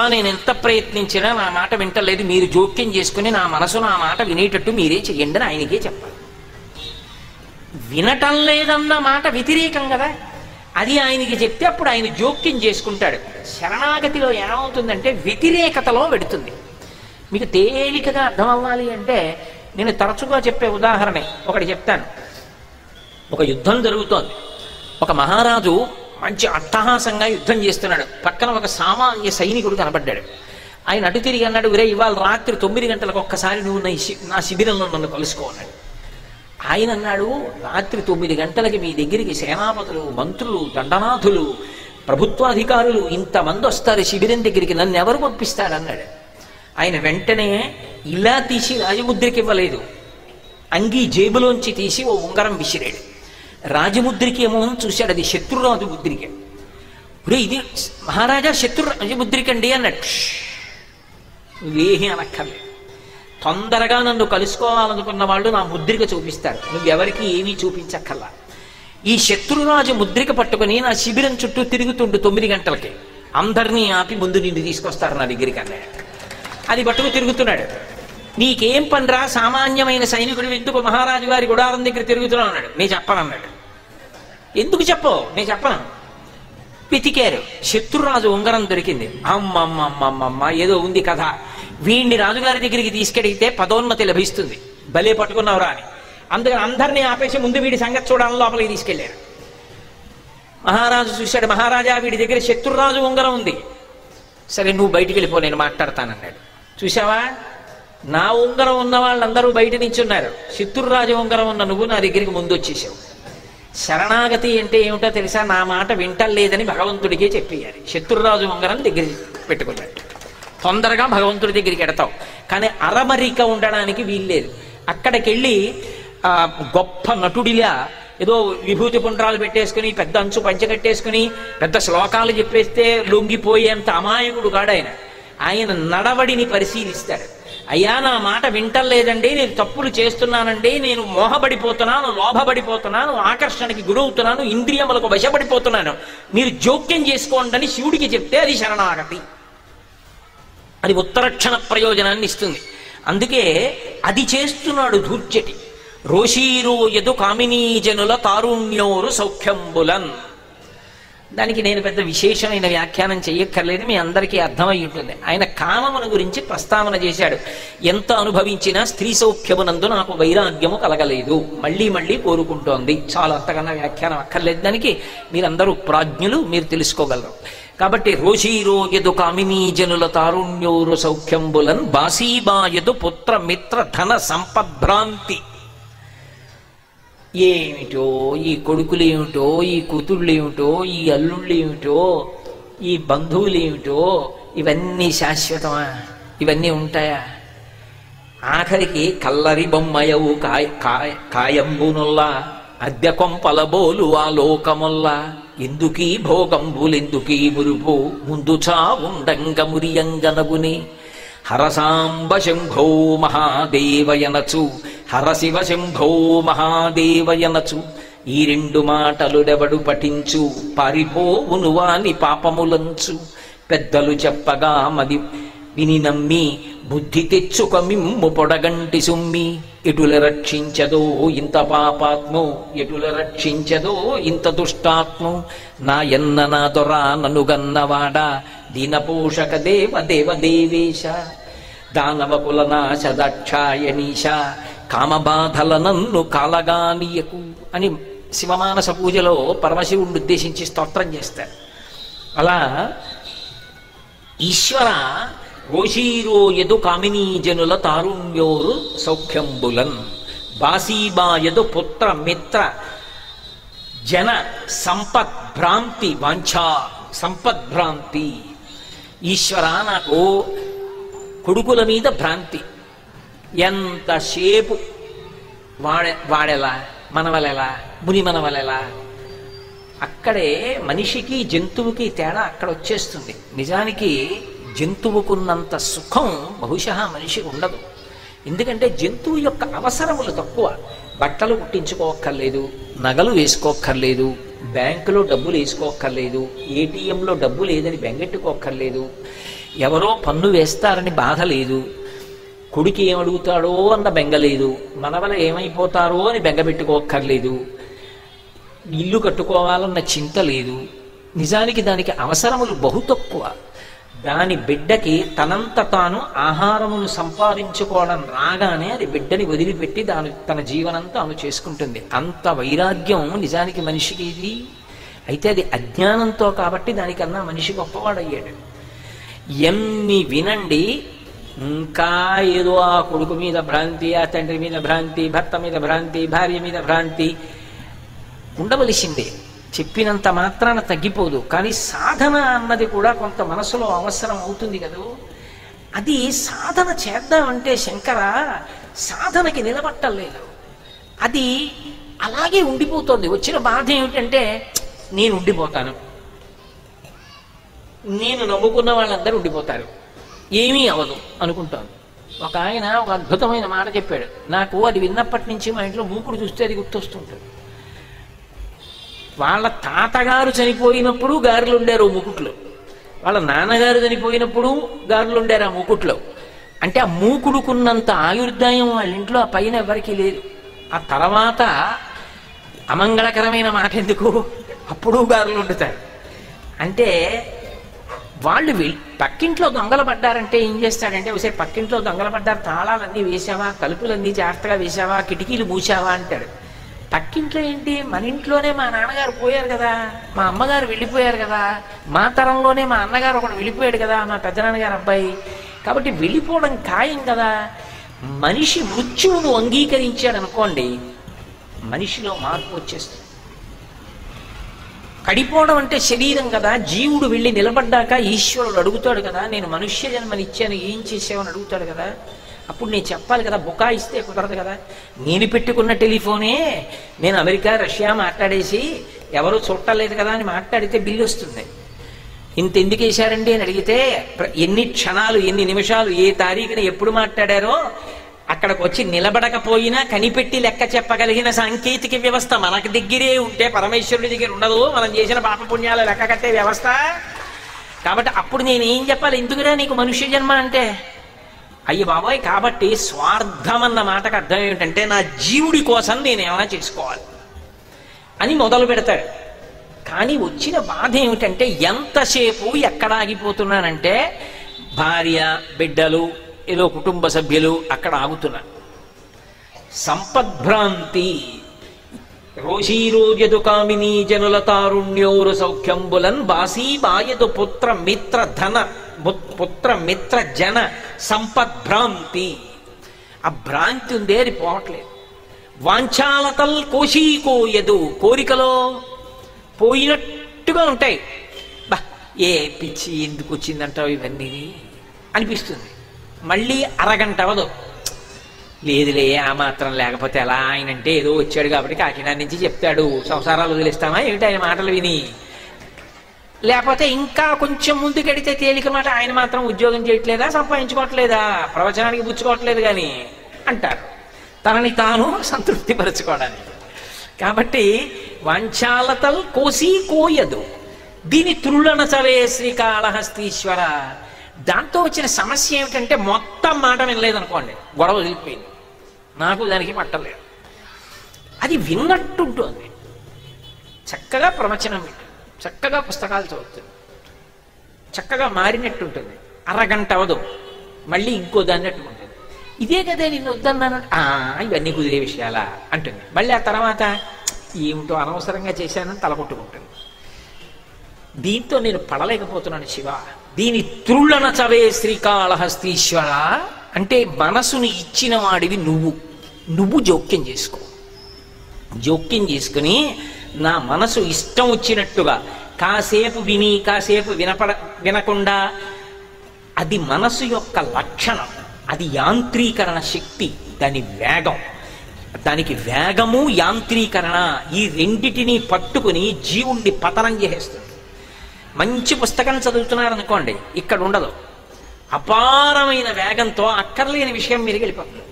అబ్బా నేను ఎంత ప్రయత్నించినా నా మాట వింటలేదు. మీరు జోక్యం చేసుకుని నా మనసు నా మాట వినేటట్టు మీరే చెయ్యండి అని ఆయనకే చెప్పాలి. వినటం లేదన్న మాట వ్యతిరేకం కదా. అది ఆయనకి చెప్తే అప్పుడు ఆయన జోక్యం చేసుకుంటాడు. శరణాగతిలో ఏమవుతుందంటే వ్యతిరేకతలో పెడుతుంది. మీకు తేలికగా అర్థం అవ్వాలి అంటే నేను తరచుగా చెప్పే ఉదాహరణ. ఒకటి చెప్తాను. ఒక యుద్ధం జరుగుతోంది. ఒక మహారాజు మంచి అట్టహాసంగా యుద్ధం చేస్తున్నాడు. పక్కన ఒక సామాన్య సైనికుడు కనబడ్డాడు ఆయన అటు తిరిగి అన్నాడు ఒరే ఇవాళ రాత్రి తొమ్మిది గంటలకు ఒక్కసారి నువ్వు నా నా శిబిరంలో నన్ను కలుసుకోన్నాడు ఆయన అన్నాడు రాత్రి తొమ్మిది గంటలకి మీ దగ్గరికి సేనాపతులు మంత్రులు దండనాథులు ప్రభుత్వాధికారులు ఇంతమంది వస్తారు శిబిరం దగ్గరికి నన్ను ఎవరు పంపిస్తాడన్నాడు ఆయన వెంటనే ఇలా తీసి రాజముద్రకి ఇవ్వలేదు అంగీ జేబులోంచి తీసి ఓ ఉంగరం విసిరాడు. రాజముద్రికి ఏమో అని చూశాడు. అది శత్రురాజు ముద్రిక. ఒరే ఇది మహారాజా శత్రు రాజముద్రిక అండి అన్నట్టు నువ్వేమీ అనక్కర్లేదు తొందరగా నన్ను కలుసుకోవాలనుకున్న వాళ్ళు నా ముద్రిక చూపిస్తారు. నువ్వెవరికి ఏమీ చూపించక్కర్లా. ఈ శత్రురాజు ముద్రిక పట్టుకుని నా శిబిరం చుట్టూ తిరుగుతుండు తొమ్మిది గంటలకి. అందరినీ ఆపి ముందు నిన్ను తీసుకొస్తారు నా దగ్గరికి అన్నాడు. అది పట్టుకు తిరుగుతున్నాడు. నీకేం పనిరా? సామాన్యమైన సైనికుడు ఎందుకు మహారాజు గారి గుడారం దగ్గర తిరుగుతున్నావు అన్నాడు. నేను చెప్పనన్నాడు ఎందుకు చెప్పవు నేను చెప్పను. వెతికారు శత్రురాజు ఉంగరం దొరికింది. అమ్మమ్మమ్మమ్మమ్మ ఏదో ఉంది కథ. వీడిని రాజుగారి దగ్గరికి తీసుకెడిగితే పదోన్నతి లభిస్తుంది. భలే పట్టుకున్నావురా అని. అందుకని అందరినీ ఆపేసి ముందు వీడి సంగతి చూడాలని లోపలికి తీసుకెళ్ళారు మహారాజు చూశాడు మహారాజా వీడి దగ్గర శత్రురాజు ఉంగరం ఉంది. సరే నువ్వు బయటికి వెళ్ళిపో నేను మాట్లాడతానన్నాడు. చూసావా నా ఉంగరం ఉన్న వాళ్ళందరూ బయట నించున్నారు. శత్రురాజు ఉంగరం ఉన్న నువ్వు నా దగ్గరికి ముందు వచ్చేసావు. శరణాగతి అంటే ఏమిటో తెలుసా? నా మాట వింటలేదని భగవంతుడికే చెప్పేయాలి. శత్రురాజు ఉంగరం దగ్గర పెట్టుకున్నాడు. తొందరగా భగవంతుడి దగ్గరికి ఎడతావు. కానీ అరమరిక ఉండడానికి వీల్లేదు. అక్కడికి వెళ్ళి ఆ, గొప్ప నటుడిలా ఏదో విభూతి పుండ్రాలు పెట్టేసుకుని పెద్ద అంచు పంచె కట్టేసుకుని పెద్ద శ్లోకాలు చెప్పేస్తే లొంగిపోయేంత అమాయకుడు కాడు ఆయన. ఆయన నడవడిని పరిశీలిస్తాడు. అయ్యా నా మాట వింటలేదండి నేను తప్పులు చేస్తున్నానండి నేను మోహపడిపోతున్నాను లోభపడిపోతున్నాను ఆకర్షణకి గురవుతున్నాను ఇంద్రియములకు వశపడిపోతున్నాను. మీరు జోక్యం చేసుకోండి అని శివుడికి చెప్తే అది శరణాగతి. అది ఉత్తరక్షణ ప్రయోజనాన్ని ఇస్తుంది. అందుకే అది చేస్తున్నాడు ధూర్జటి. రోషీరోయదు కామినీ జనుల తారుణ్యోరు సౌఖ్యంబులన్. దానికి నేను పెద్ద విశేషమైన వ్యాఖ్యానం చేయక్కర్లేదు మీ అందరికీ అర్థమై ఉంటుంది. ఆయన కామమును గురించి ప్రస్తావన చేశాడు. ఎంత అనుభవించినా స్త్రీ సౌఖ్యమునందు నాకు వైరాగ్యము కలగలేదు. మళ్ళీ మళ్ళీ కోరుకుంటోంది. చాలా అంతకన్నా వ్యాఖ్యానం అక్కర్లేదు దానికి. మీరందరూ ప్రాజ్ఞులు మీరు తెలుసుకోగలరు. కాబట్టి రోజీరోయదు కామినీ జనుల తారుణ్యోరు సౌఖ్యంబులన్ బాసీబాయదు పుత్ర మిత్ర ధన సంపద్భ్రాంతి. ఏమిటో ఈ కొడుకులేమిటో ఈ కూతుళ్ళేమిటో ఈ అల్లుళ్ళేమిటో ఈ బంధువులేమిటో ఇవన్నీ శాశ్వతమా? ఇవన్నీ ఉంటాయా? ఆఖరికి కల్లరి బొమ్మయవు కాయ కాయ కాయంబునుల్లా అద్దె కొంపల బోలు ఆ లోకముల్లా. ఎందుకీ భోగంబులెందుకీ మురుపు? ముందు చావుండంగ మురియంగనగుని హరసాంబ శంభో మహాదేవయనచు. హరశివ శంభో మహాదేవయనచు. ఈ రెండు మాటలుడెవడు పఠించు? పారిపోవును వాని పాపములంచు. పెద్దలు చెప్పగా మది విని నమ్మి బుద్ధి తెచ్చుక మిమ్ము పొడగంటి సుమ్మి. ఎటుల రక్షించదో ఇంత పాపాత్మో ఎటుల రక్షించదో ఇంత దుష్టాత్మో. నా ఎన్న నా దొరా ననుగన్నవాడా దీనపోషక దేవ దేవ దేవేశ. దానవ కులనాశ దక్షాయణీశ కామబాధల నన్ను కాలగానీయకు అని శివమానస పూజలో పరమశివుణ్ణి ఉద్దేశించి స్తోత్రం చేస్తారు అలా ఈశ్వర రోషీరో యదు కామినీ జనుల తారుణ్యోరు సౌఖ్యంబులన్ బాసీబాయదు పుత్ర మిత్ర జన సంపత్ భ్రాంతి వాంఛా సంపద్ భ్రాంతి. ఈశ్వర నాకు కొడుకుల మీద భ్రాంతి. ఎంతసేపు వాడే వాడెలా మనవలెలా ముని మనవలెలా? అక్కడే మనిషికి జంతువుకి తేడా అక్కడ వచ్చేస్తుంది. నిజానికి జంతువుకున్నంత సుఖం బహుశా మనిషికి ఉండదు. ఎందుకంటే జంతువు యొక్క అవసరములు తక్కువ. బట్టలు కుట్టించుకోక్కర్లేదు నగలు వేసుకోక్కర్లేదు బ్యాంకులో డబ్బులు వేసుకోక్కర్లేదు ఏటీఎంలో డబ్బు లేదని బెంగెట్టుకోక్కర్లేదు. ఎవరో పన్ను వేస్తారని బాధ లేదు. కొడుకు ఏమడుగుతాడో అన్న బెంగ లేదు. మనవల ఏమైపోతారో అని బెంగ పెట్టుకోక్కర్లేదు. ఇల్లు కట్టుకోవాలన్న చింత లేదు. నిజానికి దానికి అవసరములు బహు తక్కువ. దాని బిడ్డకి తనంత తాను ఆహారమును సంపాదించుకోవడం రాగానే అది బిడ్డని వదిలిపెట్టి దాని తన జీవనం తాను చేసుకుంటుంది. అంత వైరాగ్యం నిజానికి మనిషికి ఇది. అయితే అది అజ్ఞానంతో కాబట్టి దానికన్నా మనిషి గొప్పవాడయ్యాడు. ఎన్ని వినండి ఇంకా ఏదో ఆ కొడుకు మీద భ్రాంతి ఆ తండ్రి మీద భ్రాంతి భర్త మీద భ్రాంతి భార్య మీద భ్రాంతి ఉండవలసిందే. చెప్పినంత మాత్రాన తగ్గిపోదు. కానీ సాధన అన్నది కూడా కొంత మనసులో అవసరం అవుతుంది కదూ. అది సాధన చేద్దామంటే శంకర సాధనకి నిలబట్టలేదు అది అలాగే ఉండిపోతుంది. వచ్చిన బాధ ఏమిటంటే నేను ఉండిపోతాను. నేను నమ్ముకున్న వాళ్ళందరూ ఉండిపోతారు. ఏమీ అవదు అనుకుంటాను. ఒక ఆయన ఒక అద్భుతమైన మాట చెప్పాడు. నాకు అది విన్నప్పటి నుంచి మా ఇంట్లో మూకుడు చూస్తే అది గుర్తొస్తుంటుంది. వాళ్ళ తాతగారు చనిపోయినప్పుడు గారులు ఉండారు మూకుట్లో. వాళ్ళ నాన్నగారు చనిపోయినప్పుడు గారులు ఉండారు ఆ మూకుట్లో. అంటే ఆ మూకుడుకున్నంత ఆయుర్దాయం వాళ్ళ ఇంట్లో ఆ పైన ఎవరికీ లేదు. ఆ తర్వాత అమంగళకరమైన మాట ఎందుకు అప్పుడు గారులు ఉండుతారు అంటే వాళ్ళు వెళ్ళి పక్కింట్లో దొంగలు పడ్డారంటే ఏం చేస్తాడంటే ఒకసారి పక్కింట్లో దొంగలు పడ్డారు తాళాలన్నీ వేసావా కలుపులన్నీ జాగ్రత్తగా వేసావా కిటికీలు మూసావా అంటాడు. పక్కింట్లో ఏంటి? మన ఇంట్లోనే మా నాన్నగారు పోయారు కదా మా అమ్మగారు వెళ్ళిపోయారు కదా మా తరంలోనే మా అన్నగారు ఒకడు వెళ్ళిపోయాడు కదా మా పెద్దనాన్నగారు అబ్బాయి. కాబట్టి వెళ్ళిపోవడం ఖాయం కదా. మనిషి మృత్యువును అంగీకరించాడు అనుకోండి మనిషిలో మార్పు వచ్చేస్తుంది. కడిపోవడం అంటే శరీరం కదా. జీవుడు వెళ్ళి నిలబడ్డాక ఈశ్వరుడు అడుగుతాడు కదా నేను మనుష్య జన్మనిచ్చాను ఏం చేసావని అడుగుతాడు కదా. అప్పుడు నేను చెప్పాలి కదా బుకాయిస్తే కుదరదు కదా. నేను పెట్టుకున్న టెలిఫోనే నేను అమెరికా రష్యా మాట్లాడేసి ఎవరు చుట్టలేదు కదా అని మాట్లాడితే బిల్లు వస్తుంది. ఇంత ఎందుకు వేశారండి అని అడిగితే ప్ర- ఎన్ని క్షణాలు ఎన్ని నిమిషాలు ఏ తారీఖున ఎప్పుడు మాట్లాడారో అక్కడికి వచ్చి నిలబడకపోయినా కనిపెట్టి లెక్క చెప్పగలిగిన సాంకేతిక వ్యవస్థ మనకు దగ్గరే ఉంటే పరమేశ్వరుడి దగ్గర ఉండదు. మనం చేసిన పాపపుణ్యాల లెక్క కట్టే వ్యవస్థ. కాబట్టి అప్పుడు నేను ఏం చెప్పాలి? ఎందుకురా నీకు మనుష్య జన్మ అంటే? అయ్యి బాబాయ్ కాబట్టి స్వార్థం అన్న మాటకు అర్థం ఏమిటంటే నా జీవుడి కోసం నేను ఏమైనా చేసుకోవాలి అని మొదలు పెడతాడు. కానీ వచ్చిన బాధ ఏమిటంటే ఎంతసేపు ఎక్కడ ఆగిపోతున్నానంటే భార్య బిడ్డలు ఏదో కుటుంబ సభ్యులు అక్కడ ఆగుతున్నా సంపద్భ్రాంతి. రోషీరోజదు కామినీ జనుల తారుణ్యోరు సౌఖ్యంబులన్ బాసీ బాయదు పుత్ర మిత్ర ధన పుత్ర మిత్ర జన సంపద్భ్రాంతి. ఆ భ్రాంతి ఉందే అది పోవట్లేదు. వాంఛాలతల్ కోశీకోయదు కోరికలో పోయినట్టుగా ఉంటాయి. బా ఏ పిచ్చి ఎందుకు వచ్చిందంటావు ఇవన్నీ? అనిపిస్తుంది. మళ్ళీ అరగంట అవదు లేదులే ఆ మాత్రం లేకపోతే ఎలా? ఆయన అంటే ఏదో వచ్చాడు కాబట్టి కాకినాడ నుంచి చెప్తాడు. సంసారాలు వదిలిస్తామా? ఏమిటి ఆయన మాటలు విని? లేకపోతే ఇంకా కొంచెం ముందుకెడితే తేలిక మాట ఆయన మాత్రం ఉద్యోగం చేయట్లేదా? సంపాదించుకోవట్లేదా? ప్రవచనానికి పుచ్చుకోవట్లేదు కానీ అంటారు. తనని తాను సంతృప్తి పరచుకోవడానికి కాబట్టి వంచాలతల్ కోసి కోయదు. దీని తురుళన చవే శ్రీకాళహస్తీశ్వర. దాంతో వచ్చిన సమస్య ఏమిటంటే మొత్తం మాట వినలేదనుకోండి గొడవ వదిలిపోయింది. నాకు దానికి పట్టలేదు. అది విన్నట్టుంటుంది. చక్కగా ప్రవచనం వింటుంది. చక్కగా పుస్తకాలు చదువుతుంది. చక్కగా మారినట్టు ఉంటుంది అరగంట అవదు. మళ్ళీ ఇంకో దాన్నట్టు ఉంటుంది ఇదే కదే నేను వద్దన్నాను. "ఆ, ఇవన్నీ కుదిరే విషయాలా? అంటుంది. మళ్ళీ ఆ తర్వాత ఏమిటో అనవసరంగా చేశానని తలకొట్టుకుంటుంది దీంతో నేను పడలేకపోతున్నాను శివ. దీని త్రుళ్ళన చవే శ్రీకాళహస్తీశ్వర అంటే మనసుని ఇచ్చిన వాడివి నువ్వు. నువ్వు జోక్యం చేసుకో. జోక్యం చేసుకుని నా మనసు ఇష్టం వచ్చినట్టుగా కాసేపు విని కాసేపు వినపడ వినకుండా అది మనసు యొక్క లక్షణం. అది యాంత్రీకరణ శక్తి దాని వేగం. దానికి వేగము యాంత్రీకరణ ఈ రెండిటిని పట్టుకుని జీవుణ్ణి పతనం చేసేస్తుంది మంచి పుస్తకం చదువుతున్నారనుకోండి ఇక్కడ ఉండదు. అపారమైన వేగంతో అక్కర్లేని విషయం మీరు వెళ్ళిపోతుంది.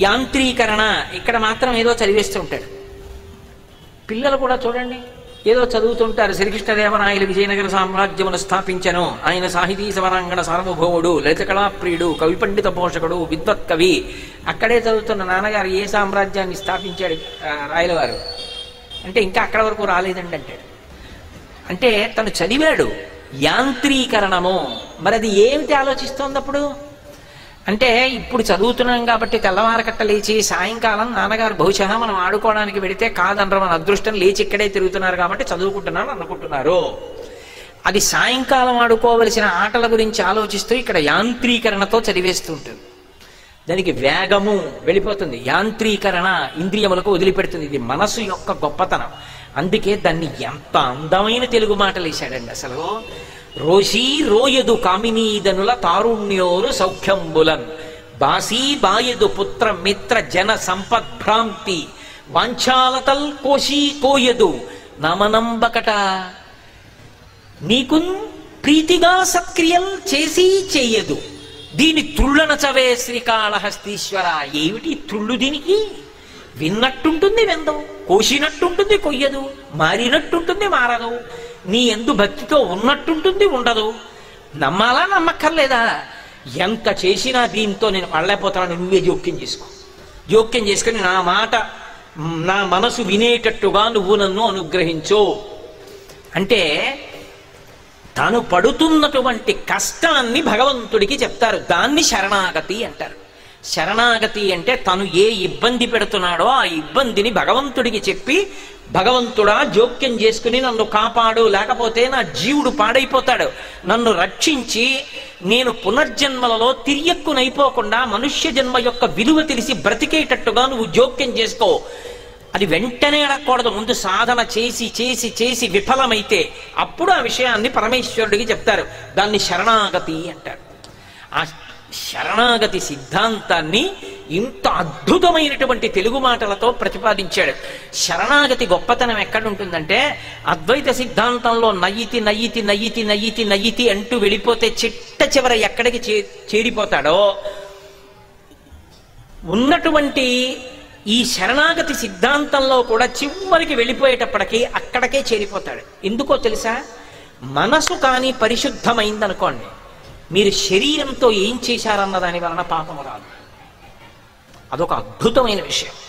యాంత్రీకరణ ఇక్కడ మాత్రం ఏదో చదివేస్తూ ఉంటాడు. పిల్లలు కూడా చూడండి ఏదో చదువుతుంటారు శ్రీకృష్ణదేవరాయలు విజయనగర సామ్రాజ్యమును స్థాపించను. ఆయన సాహితీ సవరాంగణ సార్వభౌముడు లలిత కళాప్రియుడు కవి పండిత పోషకుడు విద్వత్ కవి. అక్కడే చదువుతున్న నాన్నగారు ఏ సామ్రాజ్యాన్ని స్థాపించాడు రాయలవారు? అంటే ఇంకా అక్కడ వరకు రాలేదండి అంటాడు. అంటే తను చదివాడు. యాంత్రీకరణము. మరి అది ఏమిటి ఆలోచిస్తోంది అప్పుడు అంటే ఇప్పుడు చదువుతున్నాం కాబట్టి తెల్లవారకట్ట లేచి సాయంకాలం నాన్నగారు బహుశా మనం ఆడుకోవడానికి వెడితే కాదనరు మన అదృష్టం లేచి ఇక్కడే తిరుగుతున్నారు కాబట్టి చదువుకుంటున్నాను అనుకుంటున్నారు. అది సాయంకాలం ఆడుకోవలసిన ఆటల గురించి ఆలోచిస్తూ ఇక్కడ యాంత్రీకరణతో చదివేస్తూ ఉంటుంది దానికి వేగము వెళ్ళిపోతుంది. యాంత్రీకరణ ఇంద్రియములకు వదిలిపెడుతుంది. ఇది మనసు యొక్క గొప్పతనం. అందుకే దాన్ని ఎంత అందమైన తెలుగు మాటలు వేశాడండి అసలు. రోషీ రోయదు కామినీదనుల తారుణ్యోరు సౌఖ్యంబులన్. బాసీ బాయదు పుత్ర మిత్ర జన సంపద్భ్రాంతి వాంఛాలతల్ కోశీ కోయదు నమనంబకట. నీకున్ ప్రీతిగా సత్క్రియల్ చేసి చేయదు. దీని త్రుళ్ళనచవే శ్రీకాళహస్తీశ్వర. ఏమిటి త్రుళ్ళు దీనికి? విన్నట్టుంటుంది వెందవు కోసినట్టుంటుంది కొయ్యదు మారినట్టుంటుంది మారదు. నీ ఎందు భక్తితో ఉన్నట్టుంటుంది ఉండదు. నమ్మాలా నమ్మక్కర్లేదా? ఎంత చేసినా దీంతో నేను పడలేకపోతాను నువ్వే జోక్యం చేసుకో. జోక్యం చేసుకుని నా మాట నా మనసు వినేటట్టుగా నువ్వు నన్ను అనుగ్రహించు. అంటే తాను పడుతున్నటువంటి కష్టాన్ని భగవంతుడికి చెప్తారు దాన్ని శరణాగతి అంటారు. శరణాగతి అంటే తను ఏ ఇబ్బంది పెడుతున్నాడో ఆ ఇబ్బందిని భగవంతుడికి చెప్పి భగవంతుడా జోక్యం చేసుకుని నన్ను కాపాడు లేకపోతే నా జీవుడు పాడైపోతాడు. నన్ను రక్షించి నేను పునర్జన్మలలో తిరియక్కునైపోకుండా మనుష్య జన్మ యొక్క విలువ తెలిసి బ్రతికేటట్టుగా నువ్వు జోక్యం చేసుకో. అది వెంటనే అడగకూడదు. ముందు సాధన చేసి చేసి చేసి విఫలమైతే అప్పుడు ఆ విషయాన్ని పరమేశ్వరుడికి చెప్తారు. దాన్ని శరణాగతి అంటారు. ఆ శరణాగతి సిద్ధాంతాన్ని ఇంత అద్భుతమైనటువంటి తెలుగు మాటలతో ప్రతిపాదించాడు. శరణాగతి గొప్పతనం ఎక్కడుంటుందంటే అద్వైత సిద్ధాంతంలో నయ్యితి నయ్యితి నయ్యితి నయ్యితి నయ్యితి అంటూ వెళ్ళిపోతే చిట్ట చివర ఎక్కడికి చే చేరిపోతాడో ఉన్నటువంటి ఈ శరణాగతి సిద్ధాంతంలో కూడా చివరికి వెళ్ళిపోయేటప్పటికీ అక్కడికే చేరిపోతాడు. ఎందుకో తెలుసా? మనసు కానీ పరిశుద్ధమైందనుకోండి. మీరు శరీరంతో ఏం చేశారన్న దాని వలన పాపం రాదు. అదొక అద్భుతమైన విషయం.